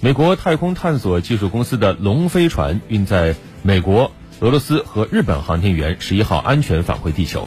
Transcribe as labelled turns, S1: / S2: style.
S1: 美国太空探索技术公司的龙飞船运载美国俄罗斯和日本航天员十一号安全返回地球。